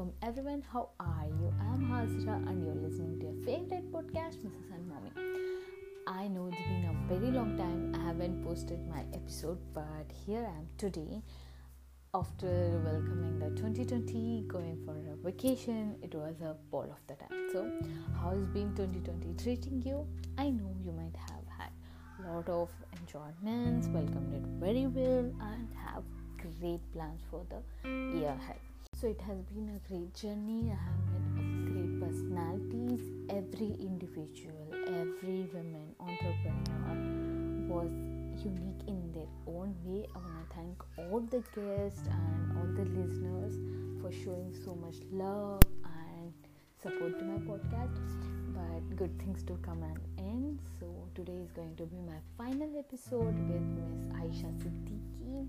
welcome everyone. How are you? I'm Hazra and you're listening to your favorite podcast, Mrs. and Mommy. I know it's been a very long time I haven't posted my episode, but here I am today after welcoming the 2020 going for a vacation. It was a ball of the time. So, how's been 2020 treating you? I know you might have had a lot of enjoyments, welcomed it very well, and have great plans for the year ahead. So it has been a great journey. I have met great personalities. Every individual, every woman entrepreneur was unique in their own way. I want to thank all the guests and all the listeners for showing so much love and support to my podcast. But good things to come and end. So today is going to be my final episode with Miss Aisha Siddiqui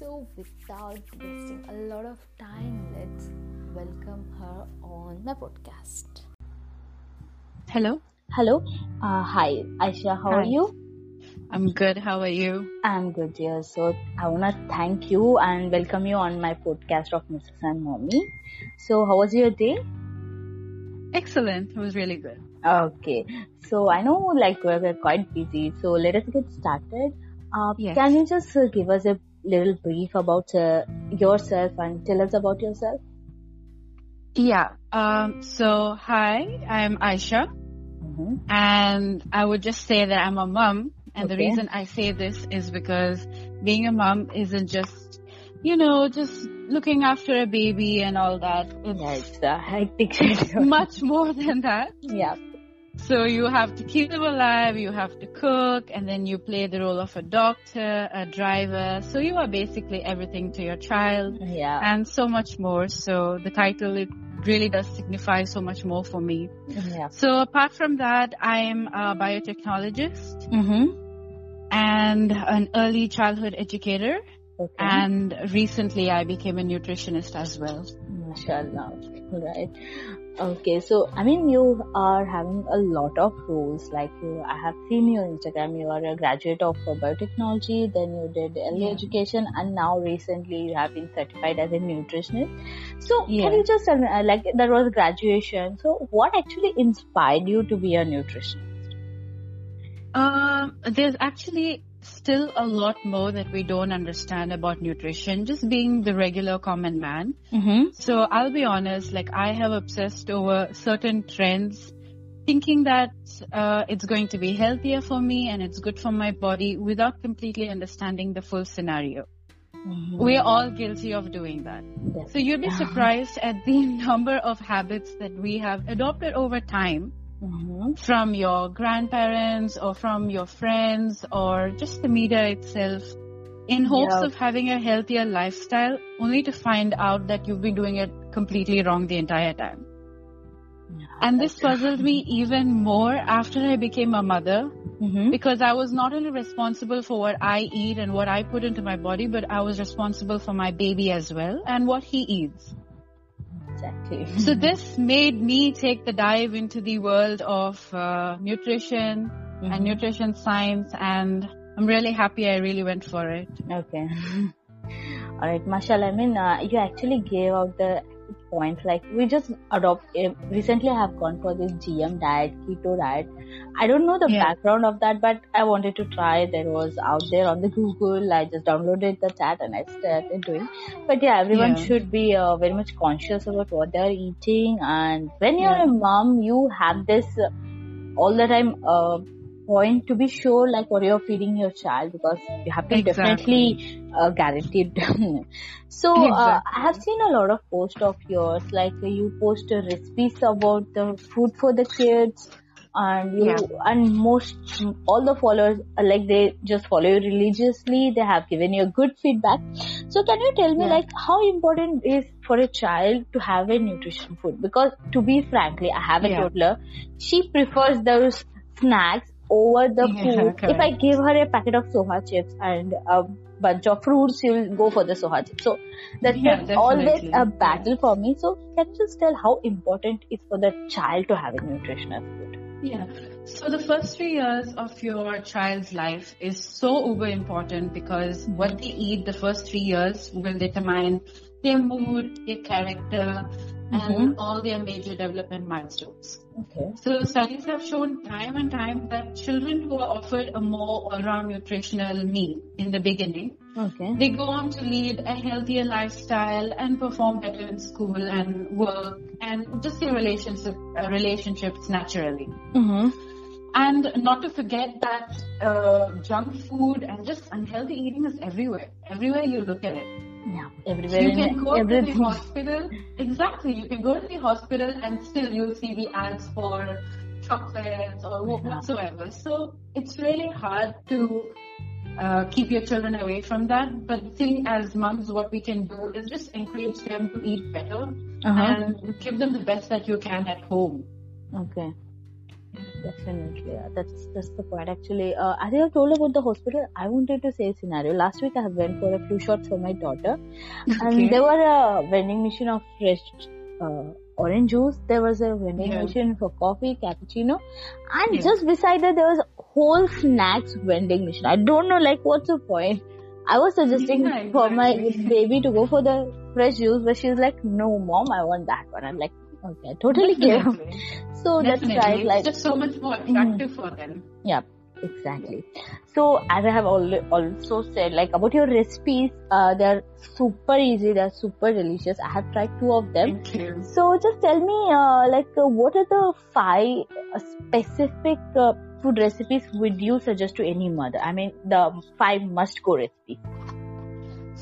so, without wasting a lot of time, let's welcome her on the podcast. Hello. Hello. Uh, hi, Aisha. How Hi. are you? I'm good. How are you? I'm good, dear. So, I want to thank you and welcome you on my podcast of Mrs. and Mommy. So, how was your day? Excellent. It was really good. Okay. So, I know like we're quite busy. So, let us get started. Uh, Yes. Can you just uh, give us a little brief about uh, yourself and tell us about yourself? Yeah. Um, so hi, I'm Aisha Mm-hmm. and I would just say that I'm a mom. And the reason I say this is because being a mom isn't just, you know, just looking after a baby and all that. It's Yeah, it's a hectic schedule. much more than that. yeah. So you have to keep them alive, you have to cook, and then you play the role of a doctor, a driver. So you are basically everything to your child. Yeah. and so much more. So the title it really does signify so much more for me. Yeah. So apart from that, I'm a biotechnologist Mm-hmm. and an early childhood educator. Okay. And recently I became a nutritionist as well. Mashallah. Right. Okay. So, I mean, you are having a lot of roles. Like, you, I have seen your Instagram. You are a graduate of uh, biotechnology. Then you did early Yeah. education, and now recently you have been certified as a nutritionist. So, Yeah. can you just tell me, uh, like, there was graduation. So, what actually inspired you to be a nutritionist? Um, there's actually still a lot more that we don't understand about nutrition, just being the regular common man. Mm-hmm. So I'll be honest, like I have obsessed over certain trends, thinking that uh, it's going to be healthier for me and it's good for my body without completely understanding the full scenario. We are all guilty of doing that. So you'd be surprised at the number of habits that we have adopted over time Mm-hmm. from your grandparents or from your friends or just the media itself in hopes Yeah. of having a healthier lifestyle only to find out that you've been doing it completely wrong the entire time. And this puzzled me even more after I became a mother Mm-hmm. because I was not only responsible for what I eat and what I put into my body, but I was responsible for my baby as well and what he eats. Exactly. So this made me take the dive into the world of uh, nutrition Mhm. and nutrition science and I'm really happy I really went for it. Okay. All right, mashallah. I mean, uh, you actually gave out the points. Like we just adopt. Uh, recently, I have gone for this GM diet, keto diet. I don't know the Yeah. background of that, but I wanted to try. There was out there on the Google. I just downloaded the chat and I started doing. But yeah, everyone Yeah. should be uh, very much conscious about what they are eating. And when you're Yeah. a mom, you have this uh, all the time. Uh, point to be sure like what you're feeding your child because you have to Exactly. definitely uh, guaranteed. so uh, I have seen a lot of posts of yours, like uh, you post uh, recipes about the food for the kids, and you Yeah. and most all the followers uh, like they just follow you religiously. They have given you a good feedback. So can you tell me Yeah. like how important is for a child to have a nutrition food? Because to be frankly, I have a Yeah. toddler. She prefers those snacks over the Yeah, food. If I give her a packet of soha chips and a bunch of fruits, she will go for the soha chips. So that's Yeah, always a battle for me. So can you just tell how important it is for the child to have a nutritious food? Yeah. So the first three years of your child's life is so uber important because what they eat the first three years will determine their mood, their character, mm-hmm. and all their major development milestones. Okay. So studies have shown time and time that children who are offered a more all-round nutritional meal in the beginning, okay. they go on to lead a healthier lifestyle and perform better in school and work and just their relationship, uh, relationships naturally. Mm-hmm. And not to forget that uh, junk food and just unhealthy eating is everywhere. Everywhere you look at it. Yeah, everywhere. You can go everything. to the hospital. Exactly. You can go to the hospital and still you'll see the ads for chocolates or whatsoever. So it's really hard to uh, keep your children away from that. But the thing as moms, what we can do is just encourage them to eat better Uh-huh. and give them the best that you can at home. Okay. Definitely, yeah. That's that's the point. Actually, uh, as I have told about the hospital. I wanted to say a scenario. Last week I went for a flu shots for my daughter, Okay. and there were a vending machine of fresh uh, orange juice. There was a vending Yeah. machine for coffee, cappuccino, and Yeah. just beside that there was whole snacks vending machine. I don't know, like, what's the point? I was suggesting for my baby to go for the fresh juice, but she's like, "No, mom, I want that one." I'm like, "Okay, I totally get it." Definitely. So that's right, It's like, just so much more attractive for them. yeah, exactly. So as I have al- also said, like about your recipes, uh, they're super easy, they're super delicious. I have tried two of them. So just tell me, uh, like, uh, what are the five uh, specific uh, food recipes would you suggest to any mother? I mean, the five must-go recipes.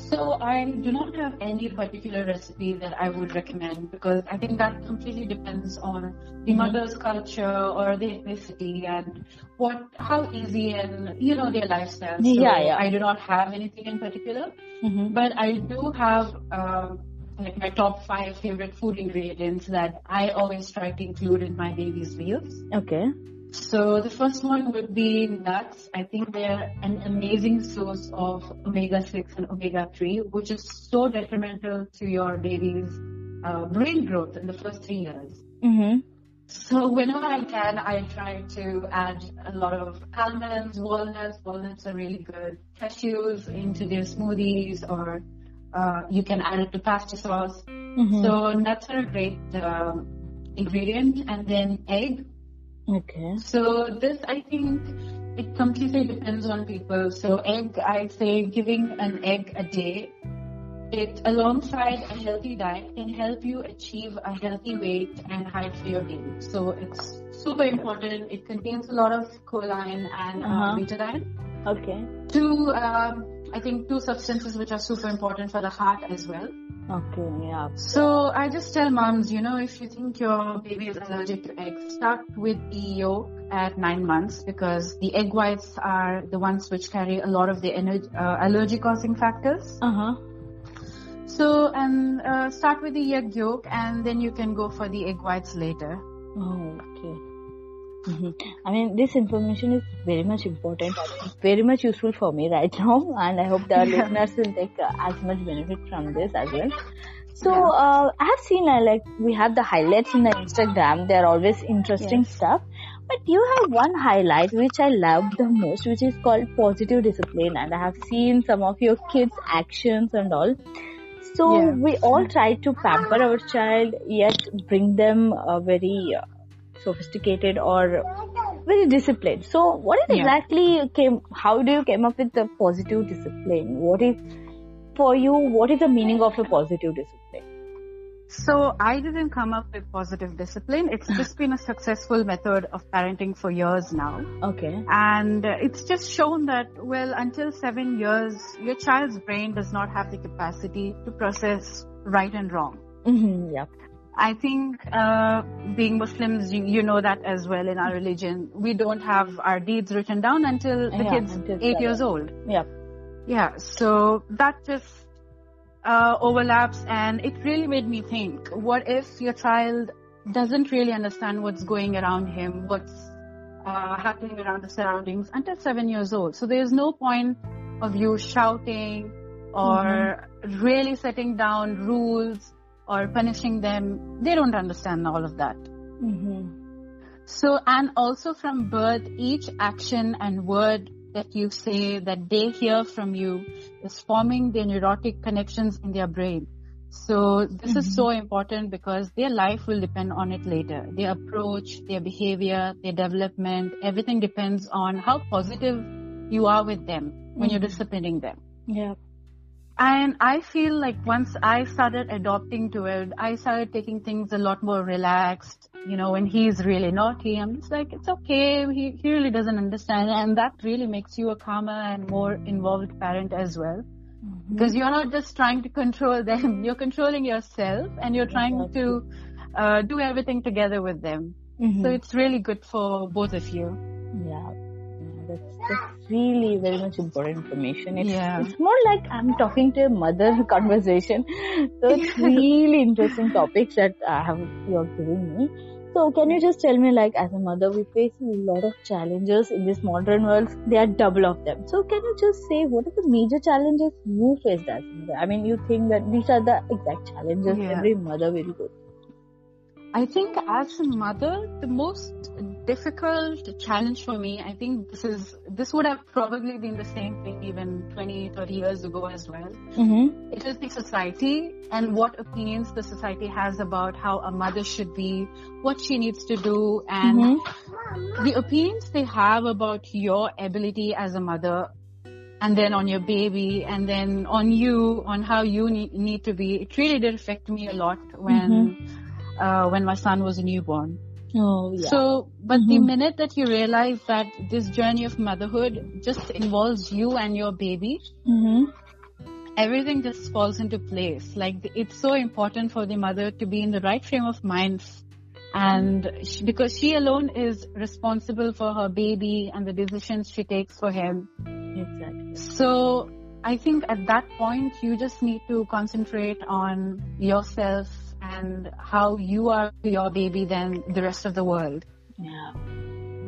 So I do not have any particular recipe that I would recommend because I think that completely depends on the mother's culture or the ethnicity and what how easy and you know their lifestyle. So Yeah, yeah. I do not have anything in particular, Mm-hmm. but I do have um, like my top five favorite food ingredients that I always try to include in my baby's meals. Okay. So the first one would be nuts. I think they're an amazing source of omega-6 and omega-3, which is so detrimental to your baby's uh, brain growth in the first three years. Mm-hmm. So whenever I can, I try to add a lot of almonds, walnuts. Walnuts are really good. Cashews into their smoothies, or uh, you can add it to pasta sauce. Mm-hmm. So nuts are a great um, ingredient, and then egg. Okay. So this, I think, it completely depends on people. So egg, I say giving an egg a day, it alongside a healthy diet can help you achieve a healthy weight and height for your baby. So it's super important. It contains a lot of choline and uh, Uh-huh. betaine. Okay. To um, I think two substances which are super important for the heart as well. Okay. Yeah. So I just tell moms, you know, if you think your baby is allergic to eggs, start with the yolk at nine months because the egg whites are the ones which carry a lot of the ener- uh, allergy causing factors. Uh huh. So, and uh, start with the egg yolk and then you can go for the egg whites later. Oh, okay. Mhm. I mean, this information is very much important, very much useful for me right now, and I hope the Yeah. listeners will take uh, as much benefit from this as well. So, uh, I have seen uh, like we have the highlights in the Instagram. They are always interesting Yes. stuff. But you have one highlight which I love the most, which is called positive discipline, and I have seen some of your kids' actions and all. So Yeah. we all try to pamper our child, yet bring them a very uh, sophisticated or very disciplined. So what is Yeah. exactly came? How do you came up with the positive discipline? What is for you? What is the meaning of a positive discipline? So I didn't come up with positive discipline. It's just been a successful method of parenting for years now. Okay. And it's just shown that, well, until seven years, your child's brain does not have the capacity to process right and wrong. Mm-hmm, yeah. I think, uh, being Muslims, you, you know that as well in our religion. We don't have our deeds written down until the Yeah, kid's until eight seven. years old. Yeah. Yeah, so that just uh, overlaps and it really made me think, what if your child doesn't really understand what's going around him, what's uh, happening around the surroundings until seven years old. So there's no point of you shouting or really setting down rules or punishing them. They don't understand all of that. Mm-hmm. So, and also from birth, each action and word that you say that they hear from you is forming the neurotic connections in their brain. So this Mm-hmm. is so important because their life will depend on it later. Their approach, their behavior, their development, everything depends on how positive you are with them when you're Mhm. disciplining them. Yeah. And I feel like once I started adopting to it, I started taking things a lot more relaxed. You know, when he's really naughty, I'm just like, it's okay. He, he really doesn't understand. And that really makes you a calmer and more involved parent as well. Mm-hmm. Because you're not just trying to control them, you're controlling yourself and you're trying to uh, do everything together with them. Mhm. So it's really good for both of you. That's, that's really very much important information. It's, Yeah. it's more like I'm talking to a mother conversation. So it's really interesting topics that I have you're giving me. So can you just tell me, like, as a mother, we face a lot of challenges in this modern world. There are double of them. So can you just say what are the major challenges you faced as a mother? I mean, you think that these are the exact challenges Yeah. every mother will go. I think as a mother, the most difficult challenge for me, I think this is, this would have probably been the same thing even 20, 30 years ago as well. Mm-hmm. It is the society and what opinions the society has about how a mother should be, what she needs to do, and Mm-hmm. the opinions they have about your ability as a mother and then on your baby and then on you on how you need, need to be it really did affect me a lot when uh, when my son was a newborn Oh, yeah. so but the Mhm. minute that you realize that this journey of motherhood just involves you and your baby mm-hmm. everything just falls into place. Like it's so important for the mother to be in the right frame of mind, and she, because she alone is responsible for her baby and the decisions she takes for him. Exactly. So I think at that point you just need to concentrate on yourself and how you are your baby than the rest of the world. Yeah.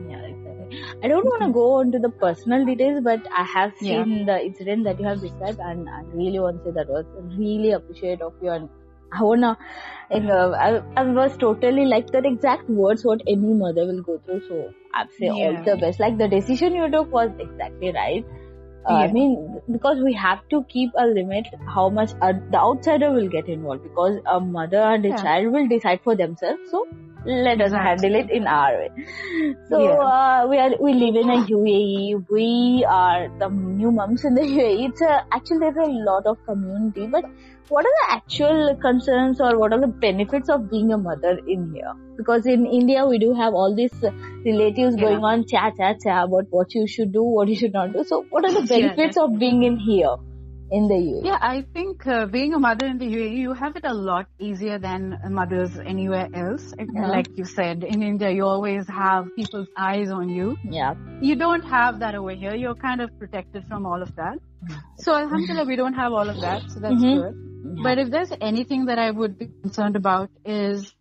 Yeah, exactly. I don't want to go into the personal details, but I have Yeah. seen the incident that you have described, and I really want to say that was really appreciate of you. And I wanna, like, uh, I, I was totally like that exact words what any mother will go through. So I'd say all the best. Like the decision you took was exactly right. Uh, I mean, because we have to keep a limit how much uh, the outsider will get involved because a mother and a Yeah. child will decide for themselves. So let us Exactly. handle it in our way. So Yeah. uh, we are we live in a UAE. We are the new moms in the UAE. It's a, actually there's a lot of community, but what are the actual concerns or what are the benefits of being a mother in here? Because in India we do have all these uh, relatives Yeah. going on cha cha cha about what you should do, what you should not do. So what are the Yeah, benefits of being in here in the UAE? Yeah, I think uh, being a mother in the UAE, you have it a lot easier than mothers anywhere else. Yeah. Like you said, in India, you always have people's eyes on you. Yeah. You don't have that over here. You're kind of protected from all of that. So Alhamdulillah, we don't have all of that. So that's Mhm. good. But if there's anything that I would be concerned about is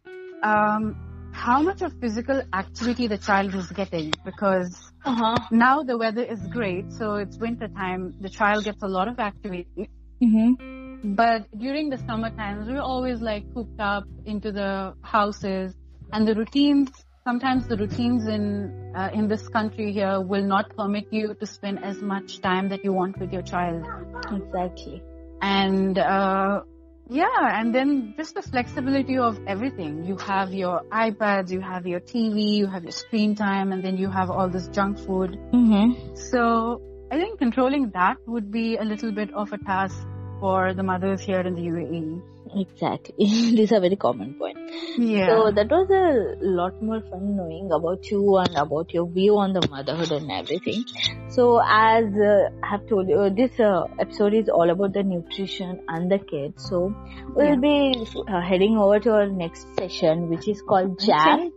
um, how much of physical activity the child is getting because uh-huh. now the weather is great. So it's winter time. The child gets a lot of activity. Mm-hmm. But during the summer times, we're always like cooped up into the houses and the routines. Sometimes the routines in uh, in this country here will not permit you to spend as much time that you want with your child. Exactly. And uh, yeah, and then just the flexibility of everything. You have your iPads, you have your TV, you have your screen time, and then you have all this junk food. Mm-hmm. So I think controlling that would be a little bit of a task for the mothers here in the UAE. Exactly. These are very common point. Yeah. So that was a lot more fun knowing about you and about your view on the motherhood and everything. So as uh, I have told you, this uh, episode is all about the nutrition and the kids. So we'll be uh, heading over to our next session, which is called Jam.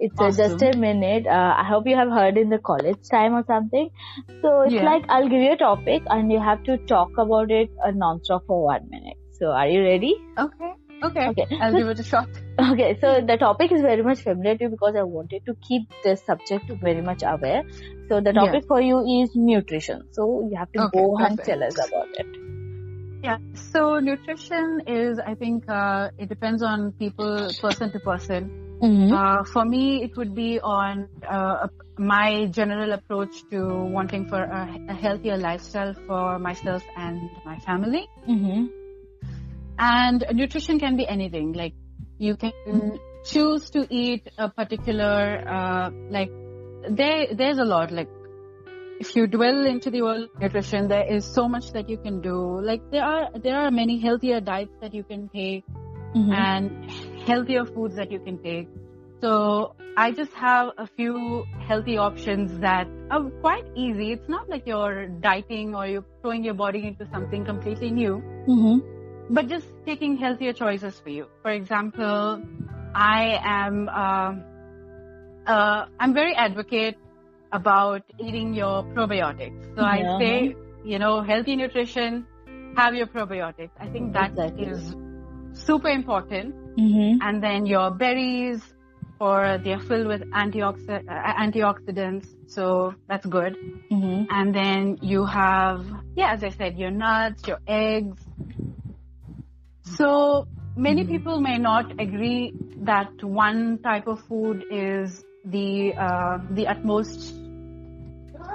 It's uh, just a minute. Uh, I hope you have heard in the college time or something. So it's Yeah. like I'll give you a topic and you have to talk about it uh, non-stop for one minute. So are you ready? okay. Okay. Okay. I'll give it a shot. Okay, so the topic is very much familiar to you because I wanted to keep the subject very much aware. So the Yeah. topic for you is nutrition. So you have to Okay, go and tell us about it. Yeah. So nutrition is, I think, uh, it depends on people, person to person. Mm-hmm. Uh, for me, it would be on uh, my general approach to wanting for a, a healthier lifestyle for myself and my family. Mm-hmm. And nutrition can be anything. Like you can choose to eat a particular, uh, like there, there's a lot. Like if you dwell into the world of nutrition, there is so much that you can do. Like there are, there are many healthier diets that you can take Mhm. and healthier foods that you can take. So I just have a few healthy options that are quite easy. It's not like you're dieting or you're throwing your body into something completely new, Mhm. But just taking healthier choices for you. For example, I am, um uh, I'm very advocate about eating your probiotics. So Yeah. I say, you know, healthy nutrition, have your probiotics. I think that Exactly. is super important Mhm. and then your berries or they're filled with antioxi- uh, antioxidants so that's good Mhm. and then you have yeah as i said your nuts your eggs so many people may not agree that one type of food is the uh, the utmost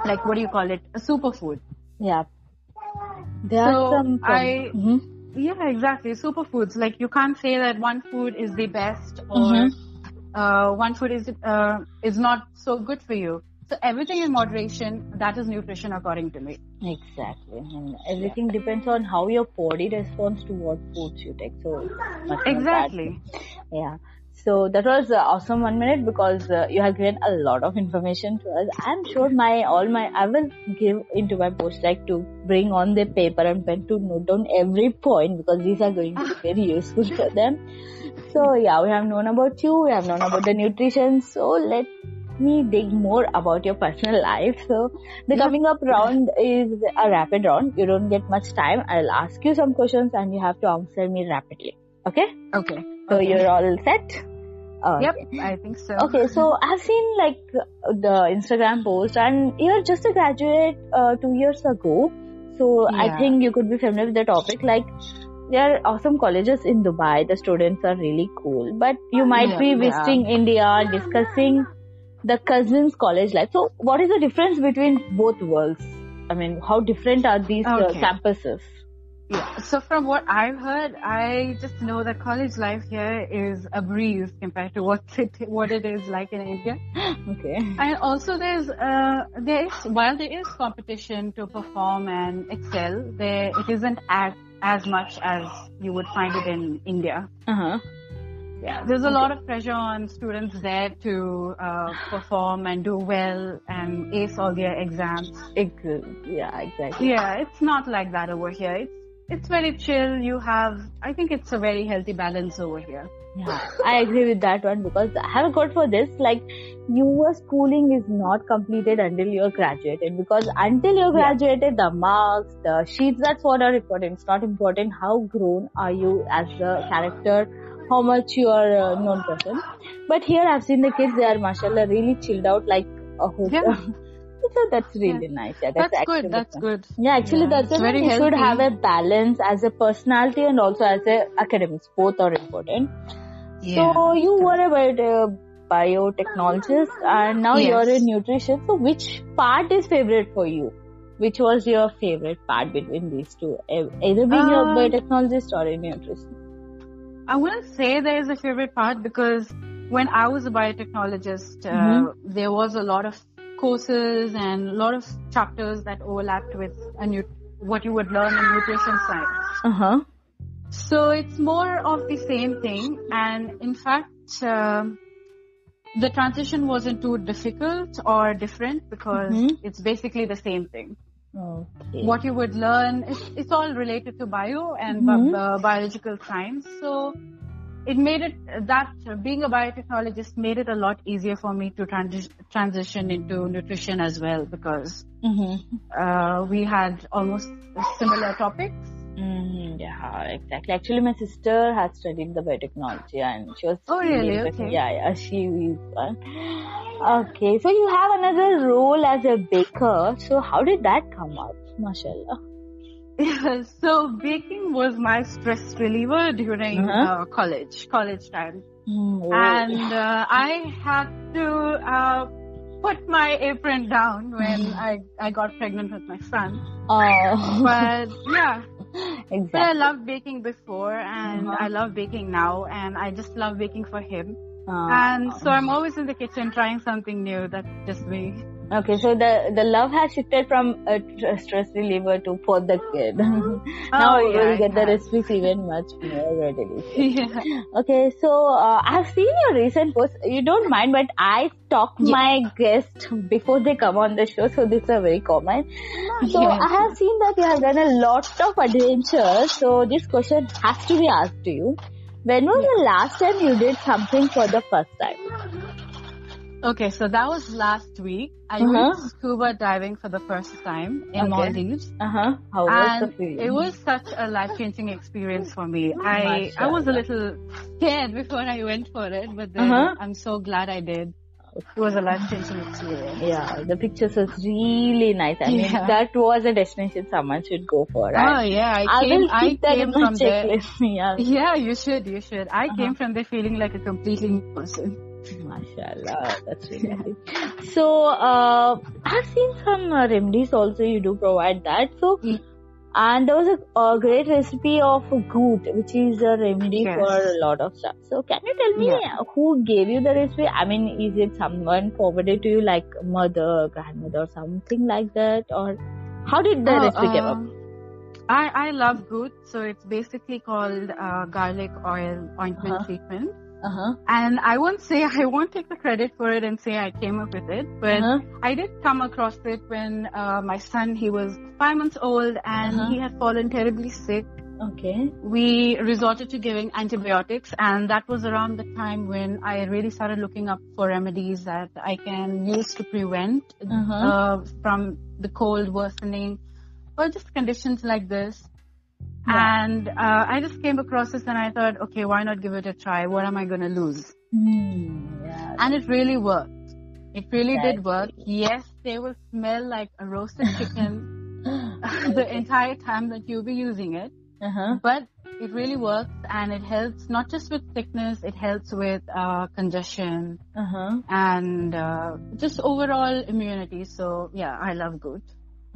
like what do you call it a superfood Yeah. There are some. I- Mhm. Yeah, exactly. Superfoods. Like you can't say that one food is the best or Mhm. uh, one food is uh, is not so good for you. So everything in moderation. That is nutrition, according to me. Exactly. And everything depends on how your body responds to what foods you take. So it's much more Exactly. Yeah. So that was uh, awesome one minute because uh, you have given a lot of information to us. I'm sure my all my I will give into my post like to bring on the paper and pen to note down every point because these are going to be very useful for them. So yeah, we have known about you. We have known about the nutrition. So let me dig more about your personal life. So the coming up round is a rapid round. You don't get much time. I'll ask you some questions and you have to answer me rapidly. Okay? Okay. So Okay. you're all set? Okay. Yep, I think so. Okay, so I've seen like the Instagram post and you're just a graduate uh, two years ago. So I think you could be familiar with the topic. Like there are awesome colleges in Dubai. The students are really cool. But you might Yeah, be yeah. visiting India, discussing the cousins college life. So what is the difference between both worlds? I mean, how different are these uh, campuses? Yeah. So from what I've heard, I just know that college life here is a breeze compared to what it what it is like in India. Okay. And also there's uh there is while there is competition to perform and excel, there it isn't as as much as you would find it in India. Uh huh. Yeah, there's a lot of pressure on students there to uh, perform and do well and ace all their exams. Yeah, exactly. Yeah, it's not like that over here. It's it's very chill. You have, I think it's a very healthy balance over here. Yeah, I agree with that one because I have a quote for this like your schooling is not completed until you're graduated because until you're Yeah. graduated the marks, the sheets that's what are important. It's not important how grown are you as a character, how much you are a known person. But here I've seen the kids they are mashallah really chilled out like a hope. Yeah. so that's really nice. Yeah, that's, That's good. That's good. yeah, actually, Yeah, that's it's it. very You should have a balance as a personality and also as a academics. Both are important. So you were about a biotechnologist and now Yes. you're in nutrition. So which part is favorite for you? Which was your favorite part between these two? Either being a Um, biotechnologist or in nutrition. I wouldn't say there is a favorite part because when I was a biotechnologist, uh, Mhm. there was a lot of courses and a lot of chapters that overlapped with a nu- what you would learn in nutrition science. Uh huh. So it's more of the same thing, and in fact, um the transition wasn't too difficult or different because Mhm. it's basically the same thing. Okay. What you would learn, it's, it's all related to bio and Mhm. bi- uh, biological science. So it made it that uh, being a biotechnologist made it a lot easier for me to transi- transition into nutrition as well because Mm-hmm. uh, we had almost similar topics. Mm, yeah, exactly. Actually, my sister has studied the biotechnology and she was. Oh, really? Okay. Yeah, yeah, she is one. Okay, so you have another role as a baker. So how did that come up? Mashallah. Yeah, so baking was my stress reliever during Uh-huh. uh, college, college time. Mm, oh. And uh, I had to uh, put my apron down when I, I got pregnant with my son. Oh. But yeah, exactly. But I loved baking before, and uh-huh. I love baking now, and I just love baking for him. Uh, and so I'm always in the kitchen trying something new. That's just me. Okay, so the the love has shifted from a stress reliever to for the kid. now oh, you'll get the recipes even much more readily. Yeah. Okay, so uh, I've seen your recent post. You don't mind, but I talk my guests before they come on the show, so this is a very common. So. I have seen that you have done a lot of adventures. So this question has to be asked to you. When was the last time you did something for the first time? Okay, so that was last week. I uh-huh. went scuba diving for the first time in okay. Maldives. Uh huh. How was and the feeling? It was such a life changing experience for me. I I was a little scared before I went for it, but then uh-huh. I'm so glad I did. It was a life changing experience. Yeah, the pictures was really nice. I mean, yeah. that was a destination someone should go for. Right? Oh yeah, I, I came. I came from there. yeah. yeah, you should. You should. I uh-huh. came from there feeling like a completely new person. Mashallah, that's really nice. So, uh, I've seen some uh, remedies also. You do provide that. So, mm. and there was a, a, great recipe of goot, which is a remedy yes. for a lot of stuff. So, can you tell me yeah. who gave you the recipe? I mean, is it someone forwarded to you, like mother, grandmother, or something like that, or how did the oh, recipe um, come up? Um, I, I love goot, so it's basically called uh, garlic oil ointment uh-huh. treatment. Uh-huh. And I won't say, I won't take the credit for it and say I came up with it, but uh-huh. I did come across it when uh, my son, he was five months old and uh-huh. he had fallen terribly sick. Okay. We resorted to giving antibiotics and that was around the time when I really started looking up for remedies that I can use to prevent uh-huh. uh, from the cold worsening or just conditions like this. Yeah. And uh, I just came across this and I thought, okay, why not give it a try? What am I going to lose? Mm, yeah. And it really worked. It really That's did work. Yes, they will smell like a roasted chicken the entire time that you'll be using it. Uh-huh. But it really works and it helps not just with sickness, it helps with uh, congestion uh-huh. and uh, just overall immunity. So yeah, I love goot.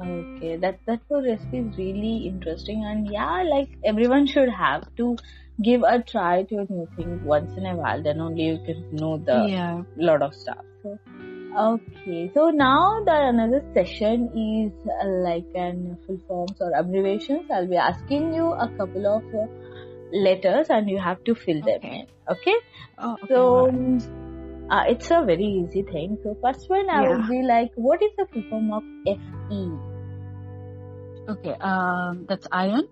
Okay, that that whole recipe is really interesting, and yeah, like everyone should have to give a try to a new thing once in a while. Then only you can know the yeah. lot of stuff. So, okay, so now the another session is uh, like an full forms or abbreviations. I'll be asking you a couple of uh, letters, and you have to fill them in. Okay. Oh, okay. So. Uh, it's a very easy thing. So first one I yeah. would be like, what is the full form of FE? Okay, um, that's iron.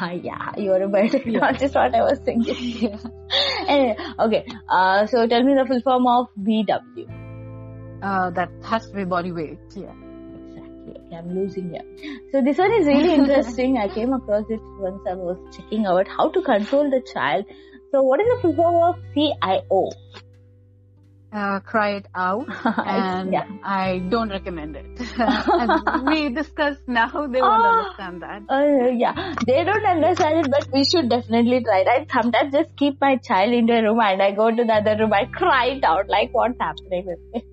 yeah, you're a biotechnologist. What I was thinking. yeah. anyway, okay. Uh, so tell me the full form of BW. Uh, that has to be body weight. Yeah. Exactly. Okay, I'm losing here. So this one is really interesting. I came across it once I was checking out how to control the child. So what is the full form of CIO? Uh, cry it out and yeah. I don't recommend it. As we discussed now, they won't uh, understand that. Uh, yeah, they don't understand it, but we should definitely try it. I sometimes just keep my child in the room and I go to the other room, I cry it out like what's happening with me.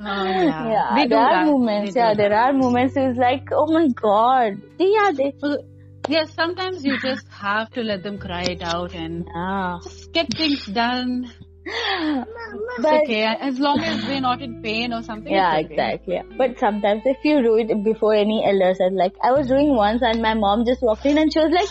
Oh, yeah. yeah there are that. moments. Yeah, there are moments. It's like, oh my god. Yeah, they. Yes, sometimes you just have to let them cry it out and yeah. just get things done but, okay, as long as they're not in pain or something. Yeah, okay. exactly. But sometimes if you do it before any elders, and like I was doing once, and my mom just walked in and she was like,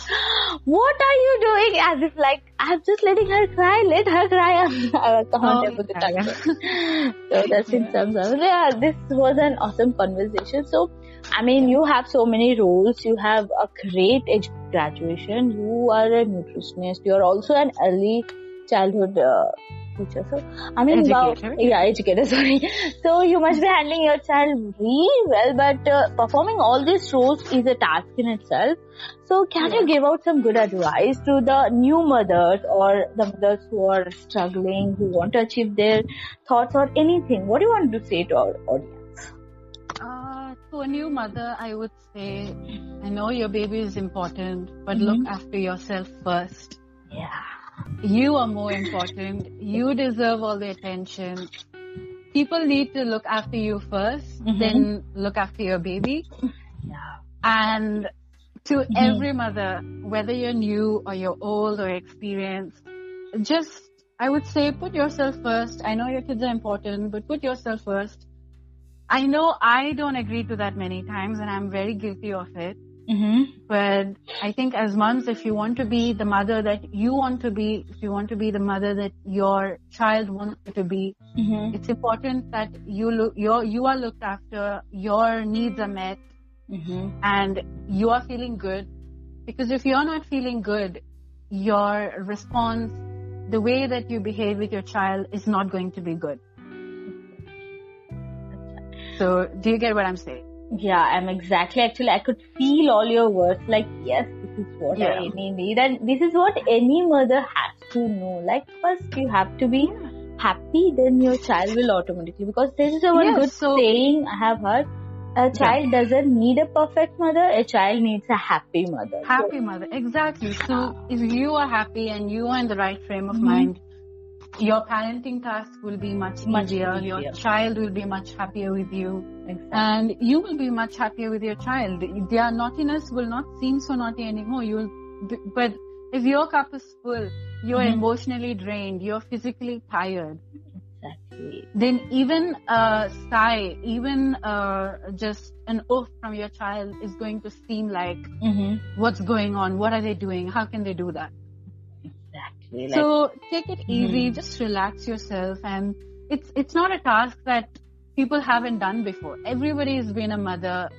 "What are you doing?" As if like I'm just letting her cry. Let her cry. I was comfortable oh, yeah. so that's in some sense. Yeah, this was an awesome conversation. So. I mean, you have so many roles. You have a great age graduation. You are a nutritionist. You are also an early childhood uh, teacher. So, I mean, educator. yeah, educator, sorry. So, you must be handling your child really well, but uh, performing all these roles is a task in itself. So, can yeah. you give out some good advice to the new mothers or the mothers who are struggling, who want to achieve their thoughts or anything? What do you want to say to our audience? Uh, to a new mother, I would say, I know your baby is important, but mm-hmm. look after yourself first. Yeah you are more important. You deserve all the attention. People need to look after you 1st mm-hmm. then look after your baby. Yeah. And to mm-hmm. every mother, whether you're new or you're old or experienced, just, I would say, put yourself first. I know your kids are important, but put yourself first. I know I don't agree to that many times and I'm very guilty of it. Mm-hmm. But I think as moms, if you want to be the mother that you want to be, if you want to be the mother that your child wants you to be, mm-hmm. it's important that you look, you're, you are looked after, your needs are met, mm-hmm. and you are feeling good. Because if you're not feeling good, your response, the way that you behave with your child is not going to be good. So, do you get what I'm saying? Yeah, I'm exactly. Actually, I could feel all your words. Like, yes, this is what yeah. I need, and this is what any mother has to know. Like, first you have to be happy, then your child will automatically. Because this is a one yes, good so saying I have heard. A child yeah. doesn't need a perfect mother. A child needs a happy mother. Happy so, mother, exactly. So, if you are happy and you are in the right frame of mm-hmm. mind, your parenting task will be much, much easier. easier. Your child will be much happier with you. Exactly. And you will be much happier with your child. Their naughtiness will not seem so naughty anymore. You will, be, but if your cup is full, you're mm-hmm. emotionally drained, you're physically tired. Exactly. Then even a sigh, even uh, just an oath from your child is going to seem like, mm-hmm. what's going on? What are they doing? How can they do that? Like, so take it easy, mm-hmm. just relax yourself and it's, it's not a task that people haven't done before. Everybody has been a mother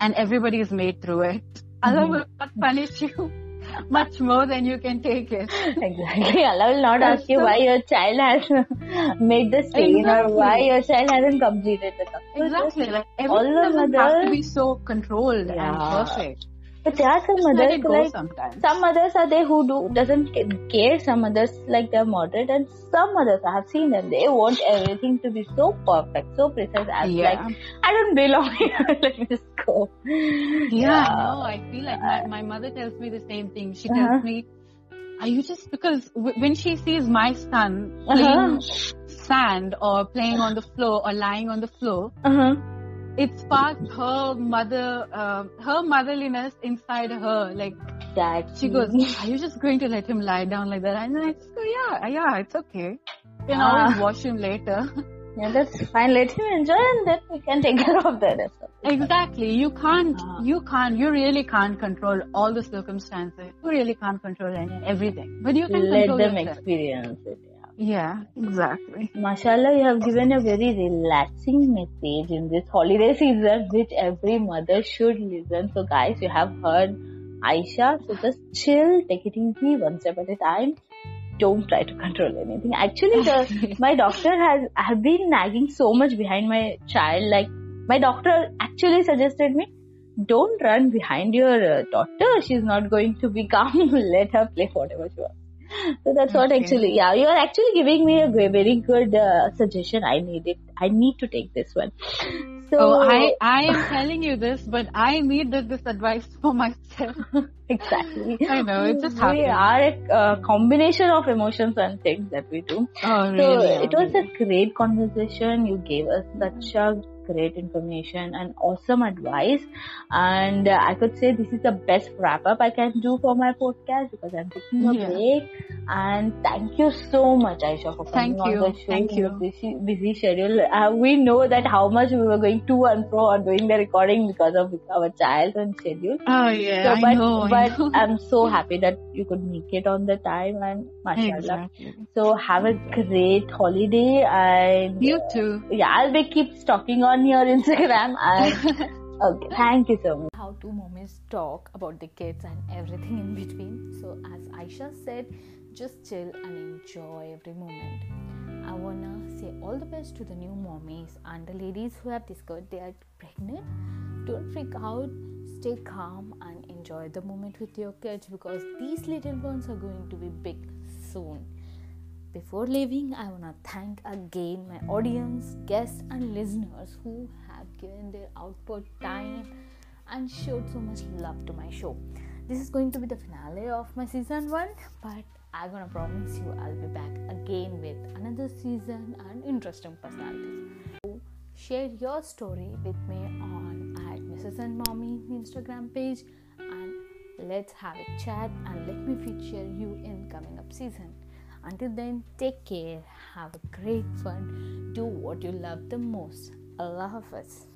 and everybody is made through it. Mm-hmm. Allah will not punish you much more than you can take it. Exactly. Allah will not ask you why your child has made the stain exactly. or why your child hasn't completed the task. Exactly. Like everything doesn't have to be so controlled yeah. and perfect. But there are some Just mothers like sometimes. some mothers are there who do doesn't care. Some mothers like they're moderate, and some mothers I have seen them. They want everything to be so perfect, so precise. As yeah. like I don't belong here. Let me just go. Yeah, yeah. no, I feel like my, my mother tells me the same thing. She tells uh-huh. me, "Are you just because w- when she sees my son playing uh-huh. sand or playing on the floor or lying on the floor." Uh-huh it sparked her mother, uh, her motherliness inside her. Like that. She goes, "Are you just going to let him lie down like that?" And I just go, "Yeah, yeah, it's okay. You can uh, always wash him later." Yeah, that's fine. Let him enjoy, and then we can take care of that. Exactly. You can't. Uh, you can't. You really can't control all the circumstances. You really can't control any, everything. But you can let them yourself. experience it. Yeah, exactly. Mashallah, you have given a very relaxing message in this holiday season, which every mother should listen. So, guys, you have heard Aisha. So, just chill, take it easy, one step at a time. Don't try to control anything. Actually, the my doctor has have been nagging so much behind my child. Like, my doctor actually suggested me, don't run behind your uh, daughter. She's not going to be calm. Let her play whatever she wants so that's what actually, yeah, you are actually giving me a very good uh, suggestion. I need it. I need to take this one. So oh, I, I am telling you this, but I need this advice for myself. exactly. I know, it just happens. We are a uh, combination of emotions and things that we do. Oh, really? So it was a great conversation. You gave us such a great information and awesome advice. And uh, I could say this is the best wrap up I can do for my podcast because I'm taking a yeah. break. And thank you so much, Aisha, for coming thank on the show. Thank you. Busy, busy schedule. Uh, we know that how much we were going to and fro or doing the recording because of our child and schedule. Oh yeah, so, I but, know. But I. I'm so happy that you could make it on the time and mashallah. Exactly. So have a great holiday and you too. Yeah, I'll be keep stalking on your Instagram and okay, thank you so much. How two mommies talk about the kids and everything in between. So as Aisha said, just chill and enjoy every moment. I wanna say all the best to the new mommies and the ladies who have discovered they are pregnant. Don't freak out, stay calm and enjoy the moment with your kids because these little ones are going to be big soon. Before leaving, I want to thank again my audience, guests, and listeners who have given their output time and showed so much love to my show. This is going to be the finale of my season one, but I'm gonna promise you I'll be back again with another season and interesting personalities. So share your story with me on at Mrs. and Mommy Instagram page and let's have a chat and let me feature you in coming up season. Until then, take care, have a great fun, do what you love the most. Allah Hafiz.